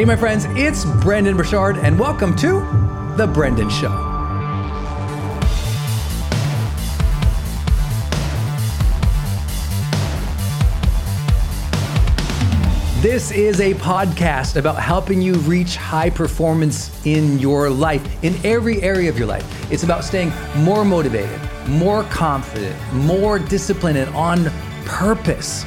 Hey, my friends, it's Brendon Burchard, and welcome to The Brendon Show. This is a podcast about helping you reach high performance in your life, in every area of your life. It's about staying more motivated, more confident, more disciplined, and on purpose.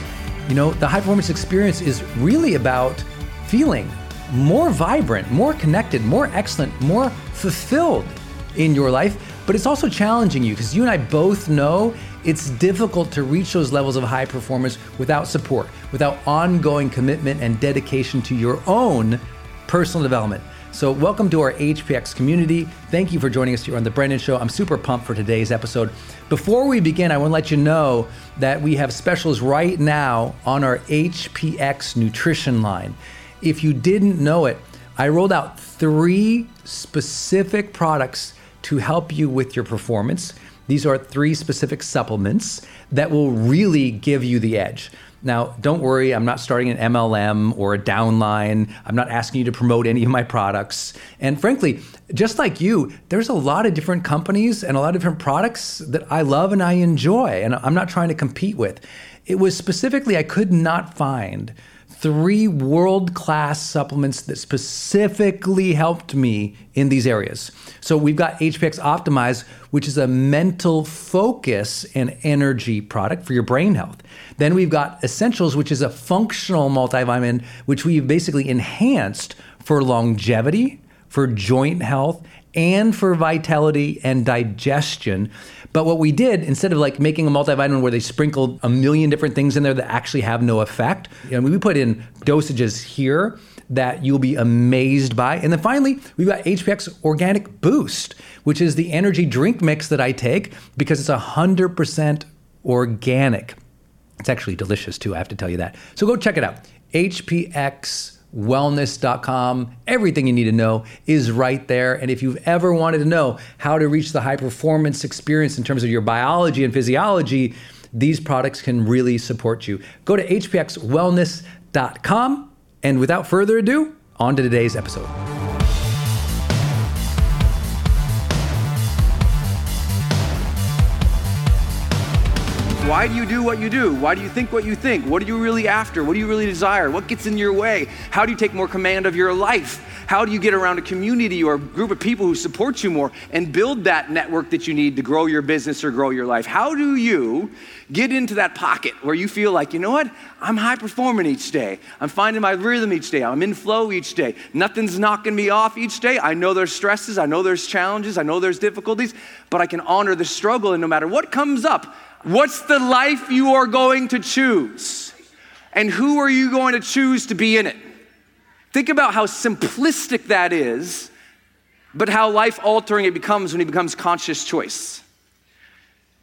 You know, the high performance experience is really about feeling more vibrant, more connected, more excellent, more fulfilled in your life. But it's also challenging you because you and I both know it's difficult to reach those levels of high performance without support, without ongoing commitment and dedication to your own personal development. So, welcome to our HPX community. Thank you for joining us here on The Brendon Show. I'm super pumped for today's episode. Before we begin, I want to let you know that we have specials right now on our HPX nutrition line. If you didn't know it, I rolled out three specific products to help you with your performance. These are three specific supplements that will really give you the edge. Now, don't worry, I'm not starting an MLM or a downline. I'm not asking you to promote any of my products. And frankly, just like you, there's a lot of different companies and a lot of different products that I love and I enjoy, and I'm not trying to compete with. It was specifically, I could not find three world class supplements that specifically helped me in these areas. So we've got HPX Optimize, which is a mental focus and energy product for your brain health. Then we've got Essentials, which is a functional multivitamin, which we've basically enhanced for longevity, for joint health, and for vitality and digestion. But what we did, instead of like making a multivitamin where they sprinkled a million different things in there that actually have no effect, you know, we put in dosages here that you'll be amazed by. And then finally, we've got HPX Organic Boost, which is the energy drink mix that I take because it's 100% organic. It's actually delicious too, I have to tell you that. So go check it out. HPX wellness.com. Everything you need to know is right there. And if you've ever wanted to know how to reach the high performance experience in terms of your biology and physiology, these products can really support you. Go to hpxwellness.com. And without further ado, on to today's episode. Why do you do what you do? Why do you think what you think? What are you really after? What do you really desire? What gets in your way? How do you take more command of your life? How do you get around a community or a group of people who support you more and build that network that you need to grow your business or grow your life? How do you get into that pocket where you feel like, you know what? I'm high performing each day. I'm finding my rhythm each day. I'm in flow each day. Nothing's knocking me off each day. I know there's stresses. I know there's challenges. I know there's difficulties, but I can honor the struggle. And no matter what comes up, What's the life you are going to choose? And who are you going to choose to be in it? Think about how simplistic that is, but how life altering it becomes when it becomes conscious choice.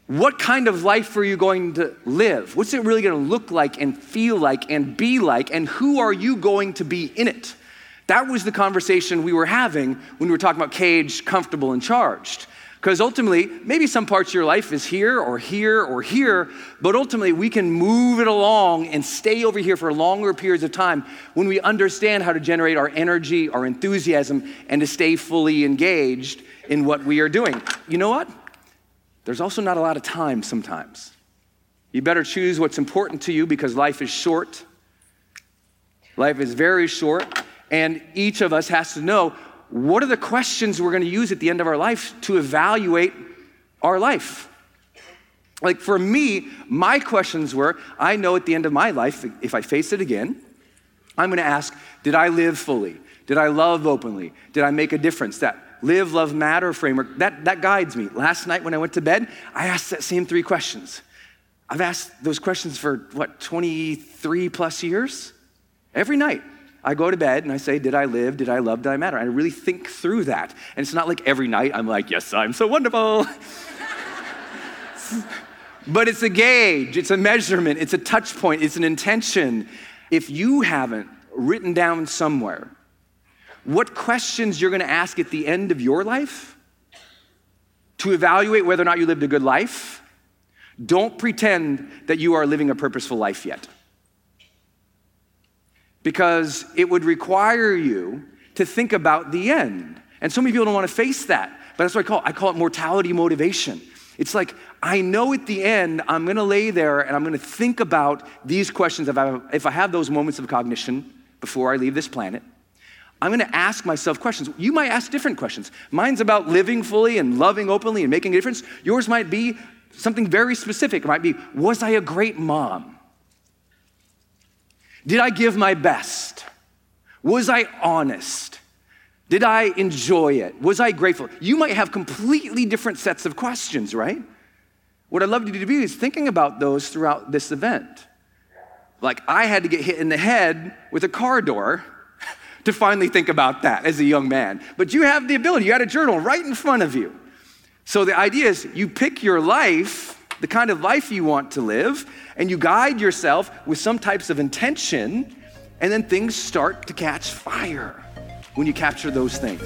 What kind of life are you going to live? What's it really going to look like and feel like and be like? And who are you going to be in it? That was the conversation we were having when we were talking about caged, comfortable, and charged. Because ultimately, maybe some parts of your life is here or here or here, but ultimately we can move it along and stay over here for longer periods of time when we understand how to generate our energy, our enthusiasm, and to stay fully engaged in what we are doing. You know what? There's also not a lot of time sometimes. You better choose what's important to you because life is short. Life is very short, and each of us has to know what are the questions we're going to use at the end of our life to evaluate our life? Like for me, my questions were I know at the end of my life, if I face it again, I'm going to ask Did I live fully? Did I love openly? Did I make a difference? That live, love, matter framework, that, that guides me. Last night when I went to bed, I asked that same three questions. I've asked those questions for what, 23 plus years? Every night. I go to bed and I say, Did I live? Did I love? Did I matter? I really think through that. And it's not like every night I'm like, Yes, I'm so wonderful. but it's a gauge, it's a measurement, it's a touch point, it's an intention. If you haven't written down somewhere what questions you're going to ask at the end of your life to evaluate whether or not you lived a good life, don't pretend that you are living a purposeful life yet because it would require you to think about the end. And so many people don't want to face that. But that's what I call it. I call it mortality motivation. It's like, I know at the end, I'm going to lay there and I'm going to think about these questions. If I, if I have those moments of cognition before I leave this planet, I'm going to ask myself questions. You might ask different questions. Mine's about living fully and loving openly and making a difference. Yours might be something very specific. It might be, was I a great mom? Did I give my best? Was I honest? Did I enjoy it? Was I grateful? You might have completely different sets of questions, right? What I'd love you to do is thinking about those throughout this event. Like, I had to get hit in the head with a car door to finally think about that as a young man. But you have the ability, you had a journal right in front of you. So the idea is you pick your life the kind of life you want to live, and you guide yourself with some types of intention, and then things start to catch fire when you capture those things.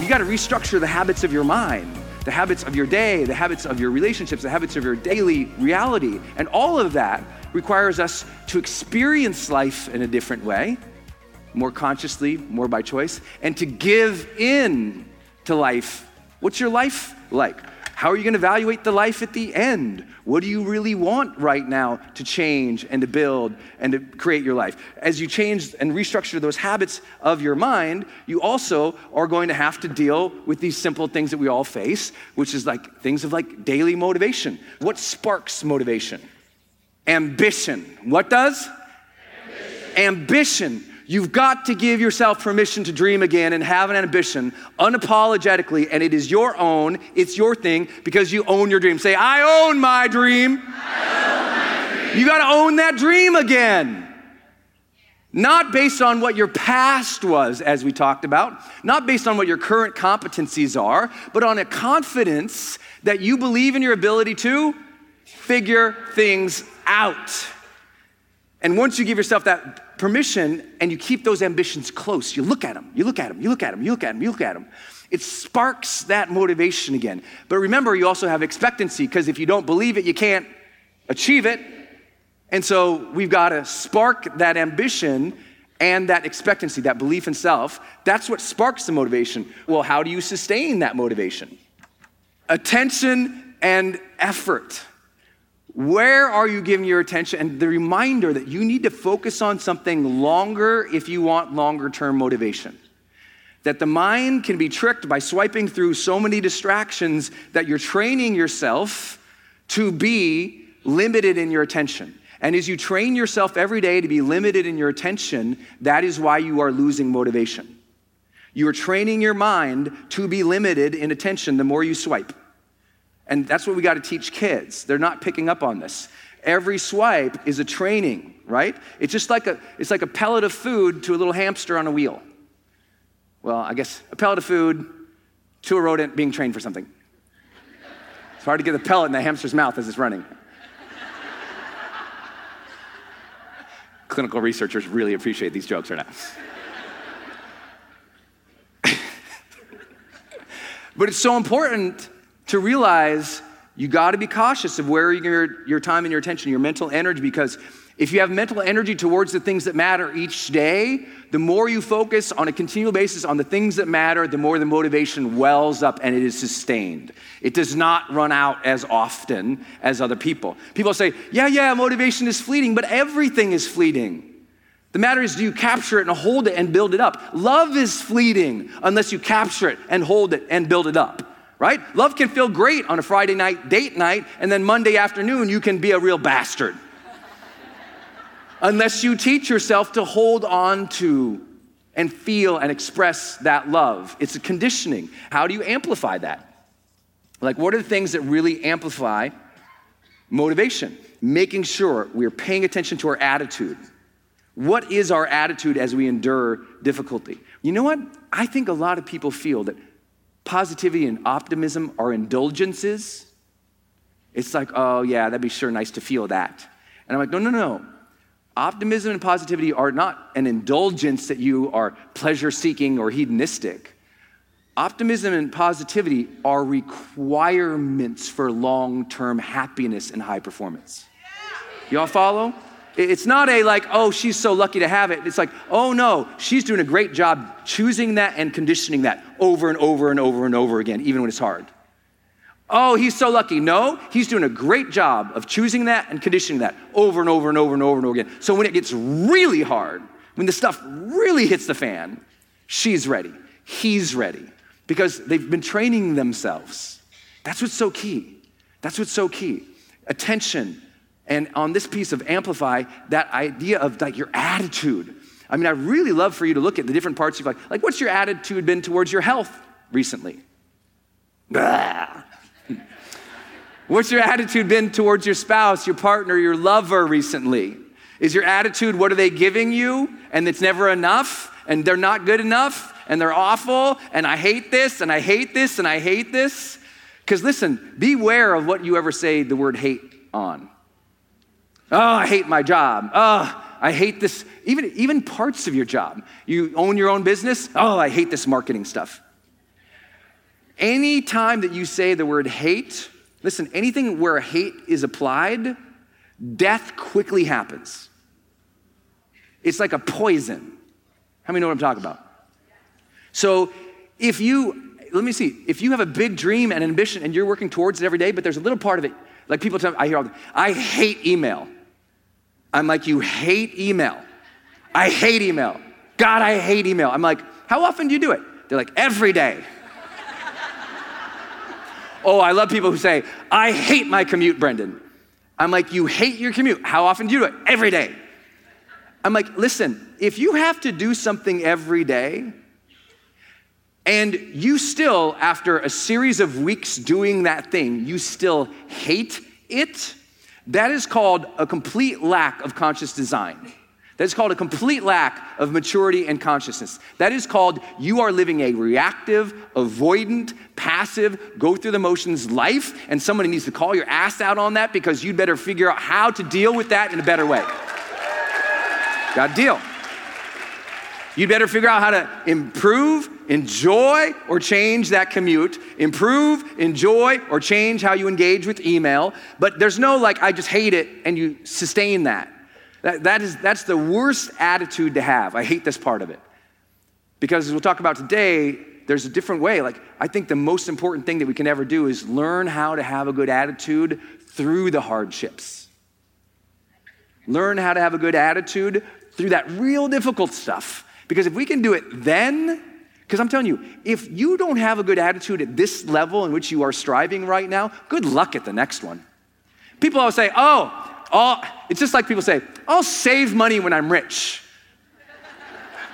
You got to restructure the habits of your mind the habits of your day, the habits of your relationships, the habits of your daily reality. And all of that requires us to experience life in a different way, more consciously, more by choice, and to give in to life. What's your life like? How are you going to evaluate the life at the end? What do you really want right now to change and to build and to create your life? As you change and restructure those habits of your mind, you also are going to have to deal with these simple things that we all face, which is like things of like daily motivation. What sparks motivation? Ambition. What does? Ambition. Ambition You've got to give yourself permission to dream again and have an ambition unapologetically, and it is your own, it's your thing because you own your dream. Say, I own my dream. Own my dream. You got to own that dream again. Not based on what your past was, as we talked about, not based on what your current competencies are, but on a confidence that you believe in your ability to figure things out. And once you give yourself that permission and you keep those ambitions close. You look at them, you look at them, you look at them, you look at them, you look at them. It sparks that motivation again. But remember, you also have expectancy because if you don't believe it, you can't achieve it. And so we've got to spark that ambition and that expectancy, that belief in self. That's what sparks the motivation. Well, how do you sustain that motivation? Attention and effort. Where are you giving your attention? And the reminder that you need to focus on something longer if you want longer term motivation. That the mind can be tricked by swiping through so many distractions that you're training yourself to be limited in your attention. And as you train yourself every day to be limited in your attention, that is why you are losing motivation. You are training your mind to be limited in attention the more you swipe. And that's what we got to teach kids. They're not picking up on this. Every swipe is a training, right? It's just like a it's like a pellet of food to a little hamster on a wheel. Well, I guess a pellet of food to a rodent being trained for something. It's hard to get the pellet in the hamster's mouth as it's running. Clinical researchers really appreciate these jokes right now. but it's so important to realize you got to be cautious of where your, your time and your attention, your mental energy, because if you have mental energy towards the things that matter each day, the more you focus on a continual basis on the things that matter, the more the motivation wells up and it is sustained. It does not run out as often as other people. People say, yeah, yeah, motivation is fleeting, but everything is fleeting. The matter is, do you capture it and hold it and build it up? Love is fleeting unless you capture it and hold it and build it up right? Love can feel great on a Friday night date night, and then Monday afternoon, you can be a real bastard. Unless you teach yourself to hold on to and feel and express that love. It's a conditioning. How do you amplify that? Like, what are the things that really amplify motivation? Making sure we're paying attention to our attitude. What is our attitude as we endure difficulty? You know what? I think a lot of people feel that positivity and optimism are indulgences. It's like, oh, yeah, that'd be sure nice to feel that. And I'm like, no, no, no. Optimism and positivity are not an indulgence that you are pleasure seeking or hedonistic. Optimism and positivity are requirements for long term happiness and high performance. Y'all follow? It's not a like, oh, she's so lucky to have it. It's like, oh no, she's doing a great job choosing that and conditioning that over and over and over and over again, even when it's hard. Oh, he's so lucky. No, he's doing a great job of choosing that and conditioning that over and over and over and over and over again. So when it gets really hard, when the stuff really hits the fan, she's ready. He's ready because they've been training themselves. That's what's so key. That's what's so key. Attention, and on this piece of Amplify, that idea of like your attitude. I mean, I really love for you to look at the different parts of life. Like, what's your attitude been towards your health recently? what's your attitude been towards your spouse, your partner, your lover recently? Is your attitude, what are they giving you? And it's never enough, and they're not good enough, and they're awful, and I hate this, and I hate this, and I hate this? Because listen, beware of what you ever say the word hate on. Oh, I hate my job. Oh, I hate this. Even, even parts of your job. You own your own business. Oh, I hate this marketing stuff. Any time that you say the word hate, listen, anything where hate is applied, death quickly happens. It's like a poison. How many know what I'm talking about? So if you, let me see, if you have a big dream and ambition and you're working towards it every day, but there's a little part of it, like people tell me, I hear all the, I hate email. I'm like, you hate email. I hate email. God, I hate email. I'm like, how often do you do it? They're like, every day. oh, I love people who say, I hate my commute, Brendon. I'm like, you hate your commute. How often do you do it? Every day. I'm like, listen, if you have to do something every day, and you still, after a series of weeks doing that thing, you still hate it, that is called a complete lack of conscious design. That is called a complete lack of maturity and consciousness. That is called you are living a reactive, avoidant, passive, go through the motions life, and somebody needs to call your ass out on that because you'd better figure out how to deal with that in a better way. Got a deal. You'd better figure out how to improve, enjoy, or change that commute. Improve, enjoy, or change how you engage with email. But there's no like, I just hate it, and you sustain that. That, that is, that's the worst attitude to have. I hate this part of it. Because as we'll talk about today, there's a different way. Like, I think the most important thing that we can ever do is learn how to have a good attitude through the hardships. Learn how to have a good attitude through that real difficult stuff. Because if we can do it then, because I'm telling you, if you don't have a good attitude at this level in which you are striving right now, good luck at the next one. People always say, oh, I'll, it's just like people say, I'll save money when I'm rich.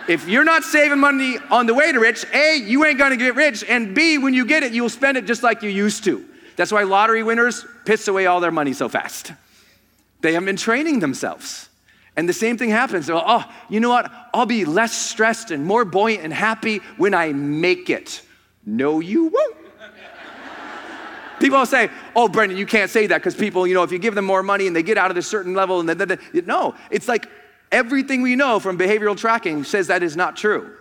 If you're not saving money on the way to rich, A, you ain't gonna get rich, and B, when you get it, you'll spend it just like you used to. That's why lottery winners piss away all their money so fast. They haven't been training themselves. And the same thing happens. Like, oh, you know what? I'll be less stressed and more buoyant and happy when I make it. No, you won't. people say, oh, Brendon, you can't say that because people, you know, if you give them more money and they get out of a certain level and then, then, then, no, it's like everything we know from behavioral tracking says that is not true.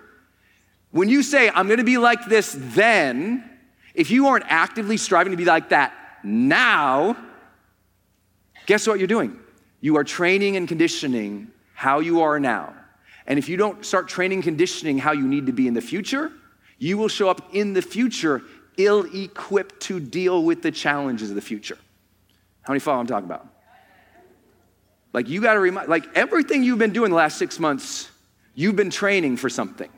When you say, I'm going to be like this then, if you aren't actively striving to be like that now, guess what you're doing? You are training and conditioning how you are now. And if you don't start training conditioning how you need to be in the future, you will show up in the future ill equipped to deal with the challenges of the future. How many follow I'm talking about? Like, you got to remind, like, everything you've been doing the last six months, you've been training for something.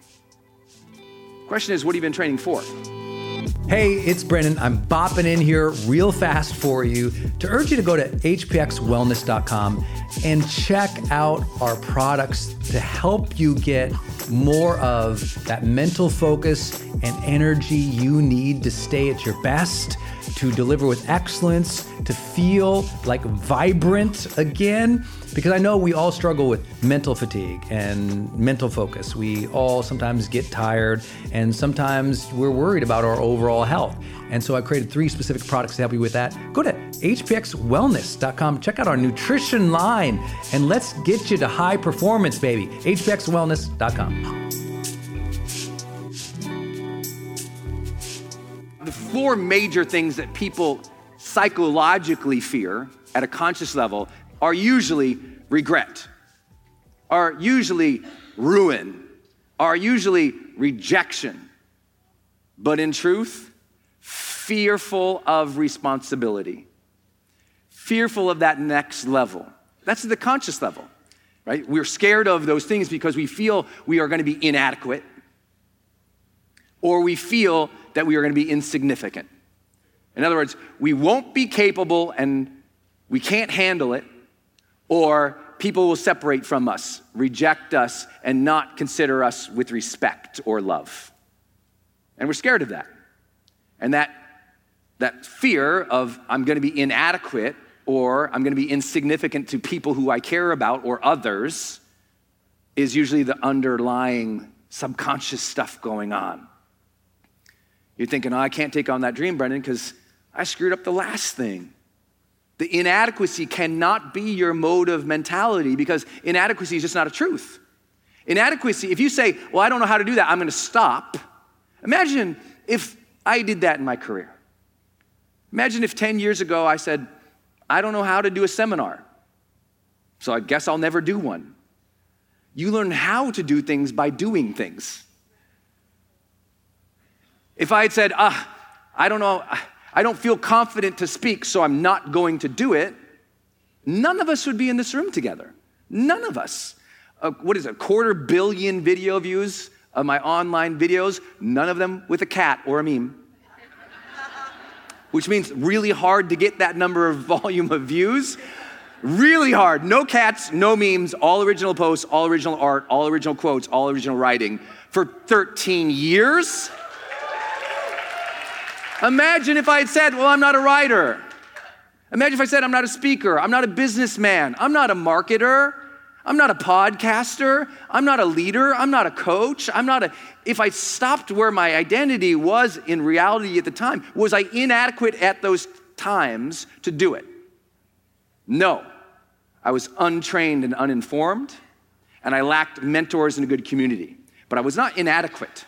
Question is, what have you been training for? Hey, it's Brendon. I'm bopping in here real fast for you to urge you to go to hpxwellness.com and check out our products to help you get more of that mental focus and energy you need to stay at your best to deliver with excellence, to feel like vibrant again. Because I know we all struggle with mental fatigue and mental focus. We all sometimes get tired and sometimes we're worried about our overall health. And so I created three specific products to help you with that. Go to hpxwellness.com, check out our nutrition line, and let's get you to high performance, baby. hpxwellness.com. The four major things that people psychologically fear at a conscious level are usually regret, are usually ruin, are usually rejection. But in truth, fearful of responsibility, fearful of that next level. That's the conscious level, right? We're scared of those things because we feel we are going to be inadequate or we feel that we are going to be insignificant. In other words, we won't be capable and we can't handle it, or people will separate from us, reject us, and not consider us with respect or love. And we're scared of that. And that, that fear of I'm going to be inadequate or I'm going to be insignificant to people who I care about or others is usually the underlying subconscious stuff going on. You're thinking, oh, I can't take on that dream, Brendon, because I screwed up the last thing. The inadequacy cannot be your mode of mentality because inadequacy is just not a truth. Inadequacy, if you say, Well, I don't know how to do that, I'm going to stop. Imagine if I did that in my career. Imagine if 10 years ago I said, I don't know how to do a seminar, so I guess I'll never do one. You learn how to do things by doing things. If I had said, ah, I don't know, I don't feel confident to speak, so I'm not going to do it, none of us would be in this room together. None of us. Uh, what is it, a quarter billion video views of my online videos, none of them with a cat or a meme. Which means really hard to get that number of volume of views. Really hard. No cats, no memes, all original posts, all original art, all original quotes, all original writing for 13 years. Imagine if I had said, Well, I'm not a writer. Imagine if I said, I'm not a speaker, I'm not a businessman, I'm not a marketer, I'm not a podcaster, I'm not a leader, I'm not a coach, I'm not a. If I stopped where my identity was in reality at the time, was I inadequate at those times to do it? No. I was untrained and uninformed, and I lacked mentors and a good community. But I was not inadequate.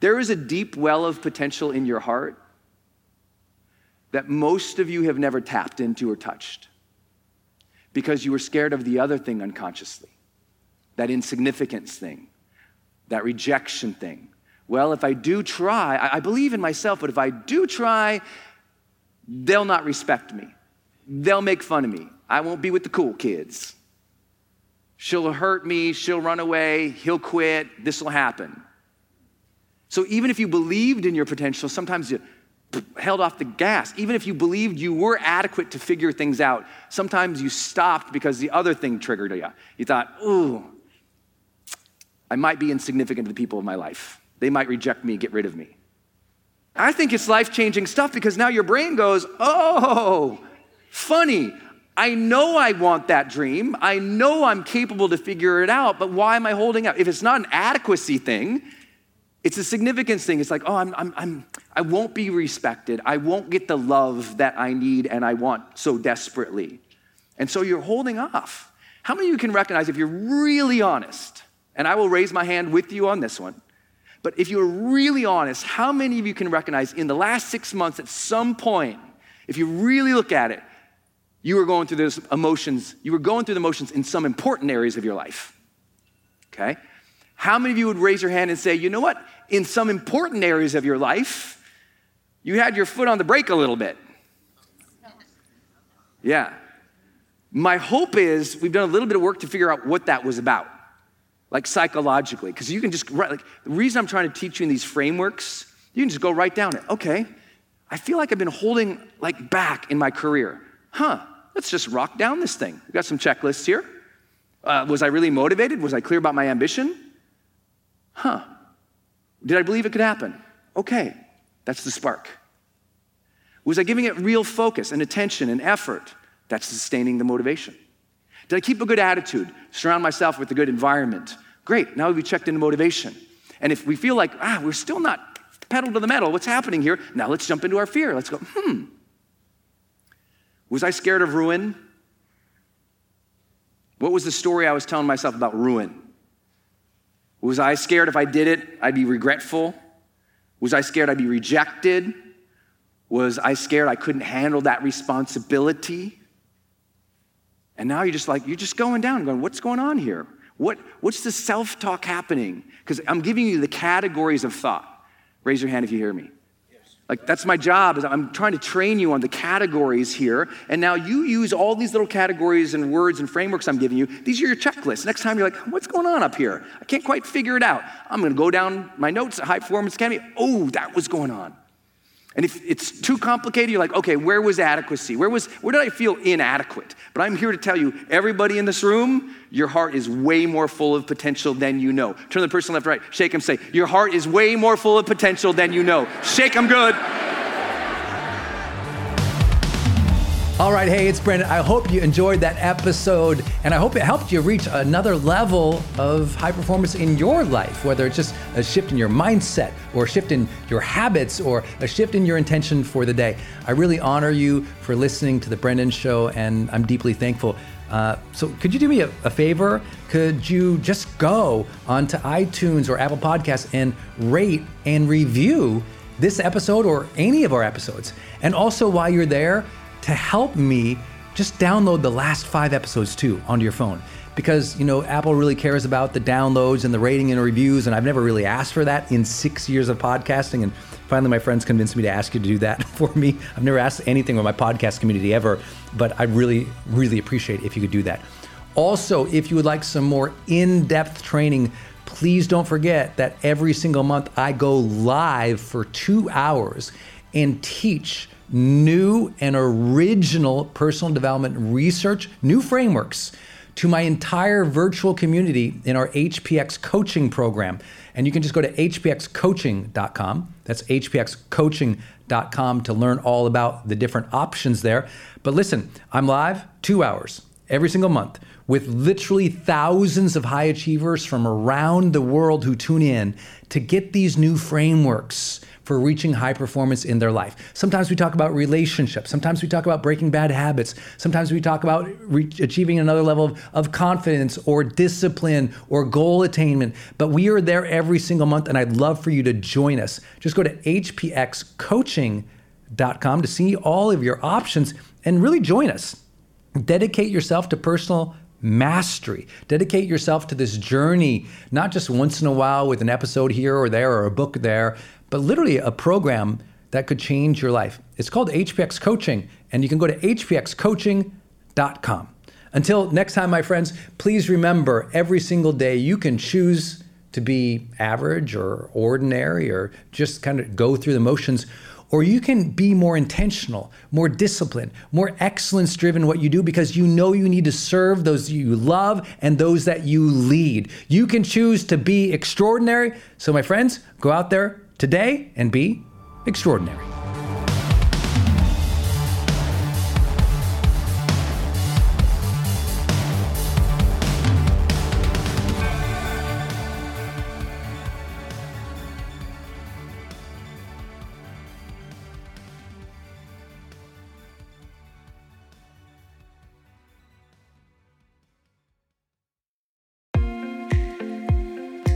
There is a deep well of potential in your heart that most of you have never tapped into or touched because you were scared of the other thing unconsciously that insignificance thing, that rejection thing. Well, if I do try, I, believe in myself, but if I do try, they'll not respect me. They'll make fun of me. I won't be with the cool kids. She'll hurt me, she'll run away, he'll quit, this will happen. So even if you believed in your potential, sometimes you held off the gas. Even if you believed you were adequate to figure things out, sometimes you stopped because the other thing triggered you. You thought, ooh, I might be insignificant to the people of my life. They might reject me, get rid of me. I think it's life changing stuff because now your brain goes, oh, funny. I know I want that dream. I know I'm capable to figure it out, but why am I holding out? If it's not an adequacy thing, it's a significance thing. It's like, oh, I'm, I'm, I'm, I won't be respected. I won't get the love that I need and I want so desperately. And so you're holding off. How many of you can recognize if you're really honest, and I will raise my hand with you on this one, but if you're really honest, how many of you can recognize in the last six months at some point, if you really look at it, you were going through those emotions, you were going through the emotions in some important areas of your life? Okay? How many of you would raise your hand and say, you know what? In some important areas of your life, you had your foot on the brake a little bit. Yeah. My hope is we've done a little bit of work to figure out what that was about, like psychologically, because you can just, write, like, the reason I'm trying to teach you in these frameworks, you can just go right down it. Okay, I feel like I've been holding like back in my career. Huh, let's just rock down this thing. We've got some checklists here. Uh, was I really motivated? Was I clear about my ambition? Huh. Did I believe it could happen? Okay, that's the spark. Was I giving it real focus and attention and effort? That's sustaining the motivation. Did I keep a good attitude, surround myself with a good environment? Great, now we've checked into motivation. And if we feel like, ah, we're still not pedal to the metal, what's happening here? Now let's jump into our fear. Let's go, hmm. Was I scared of ruin? What was the story I was telling myself about ruin? Was I scared if I did it, I'd be regretful? Was I scared I'd be rejected? Was I scared I couldn't handle that responsibility? And now you're just like, you're just going down, going, what's going on here? What, what's the self talk happening? Because I'm giving you the categories of thought. Raise your hand if you hear me. Like that's my job is I'm trying to train you on the categories here. And now you use all these little categories and words and frameworks I'm giving you. These are your checklists. Next time you're like, what's going on up here? I can't quite figure it out. I'm going to go down my notes at High Performance Academy. Oh, that was going on. And if it's too complicated, you're like, okay, where was adequacy? Where was where did I feel inadequate? But I'm here to tell you, everybody in this room, your heart is way more full of potential than you know. Turn the person left right, shake them, say, Your heart is way more full of potential than you know. Shake them good. All right, hey, it's Brendon. I hope you enjoyed that episode and I hope it helped you reach another level of high performance in your life, whether it's just a shift in your mindset or a shift in your habits or a shift in your intention for the day. I really honor you for listening to The Brendon Show and I'm deeply thankful. Uh, so, could you do me a, a, favor? Could you just go onto iTunes or Apple Podcasts and rate and review this episode or any of our episodes. And also, while you're there, to help me, just download the last five episodes too onto your phone. Because, you know, Apple really cares about the downloads and the rating and reviews. And I've never really asked for that in six years of podcasting. And finally, my friends convinced me to ask you to do that for me. I've never asked anything of my podcast community ever, but I'd really, really appreciate if you could do that. Also, if you would like some more in depth training, please don't forget that every single month I go live for two hours and teach new and original personal development research, new frameworks to my entire virtual community in our HPX coaching program. And you can just go to hpxcoaching.com. That's hpxcoaching.com to learn all about the different options there. But listen, I'm live two hours every single month with literally thousands of high achievers from around the world who tune in to get these new frameworks for reaching high performance in their life. Sometimes we talk about relationships. Sometimes we talk about breaking bad habits. Sometimes we talk about achieving another level of, of confidence or discipline or goal attainment. But we are there every single month, and I'd love for you to join us. Just go to hpxcoaching.com to see all of your options and really join us. Dedicate yourself to personal mastery. Dedicate yourself to this journey, not just once in a while with an episode here or there or a book there, but literally a program that could change your life. It's called HPX Coaching, and you can go to hpxcoaching.com. Until next time, my friends, please remember every single day you can choose to be average or ordinary or just kind of go through the motions or you can be more intentional, more disciplined, more excellence driven what you do because you know you need to serve those you love and those that you lead. You can choose to be extraordinary. So, my friends, go out there today and be extraordinary.